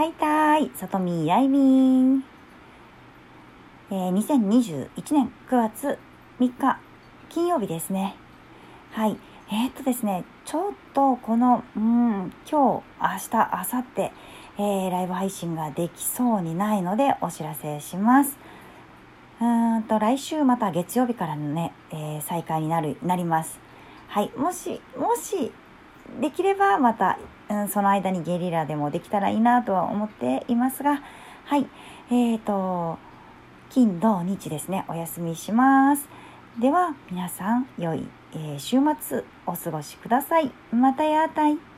はいたーい、里見やいみん。えー、2021年9月3日、金曜日ですね。はい。えー、っとですね、ちょっとこの、うん、今日、明日、明後日、えー、ライブ配信ができそうにないのでお知らせします。うーんと、来週また月曜日からのね、えー、再開になる、なります。はい。もし、もし、できればまた、うん、その間にゲリラでもできたらいいなとは思っていますが、はい。えっ、ー、と、金、土、日ですね、お休みします。では、皆さん、良い、えー、週末お過ごしください。またやーたい。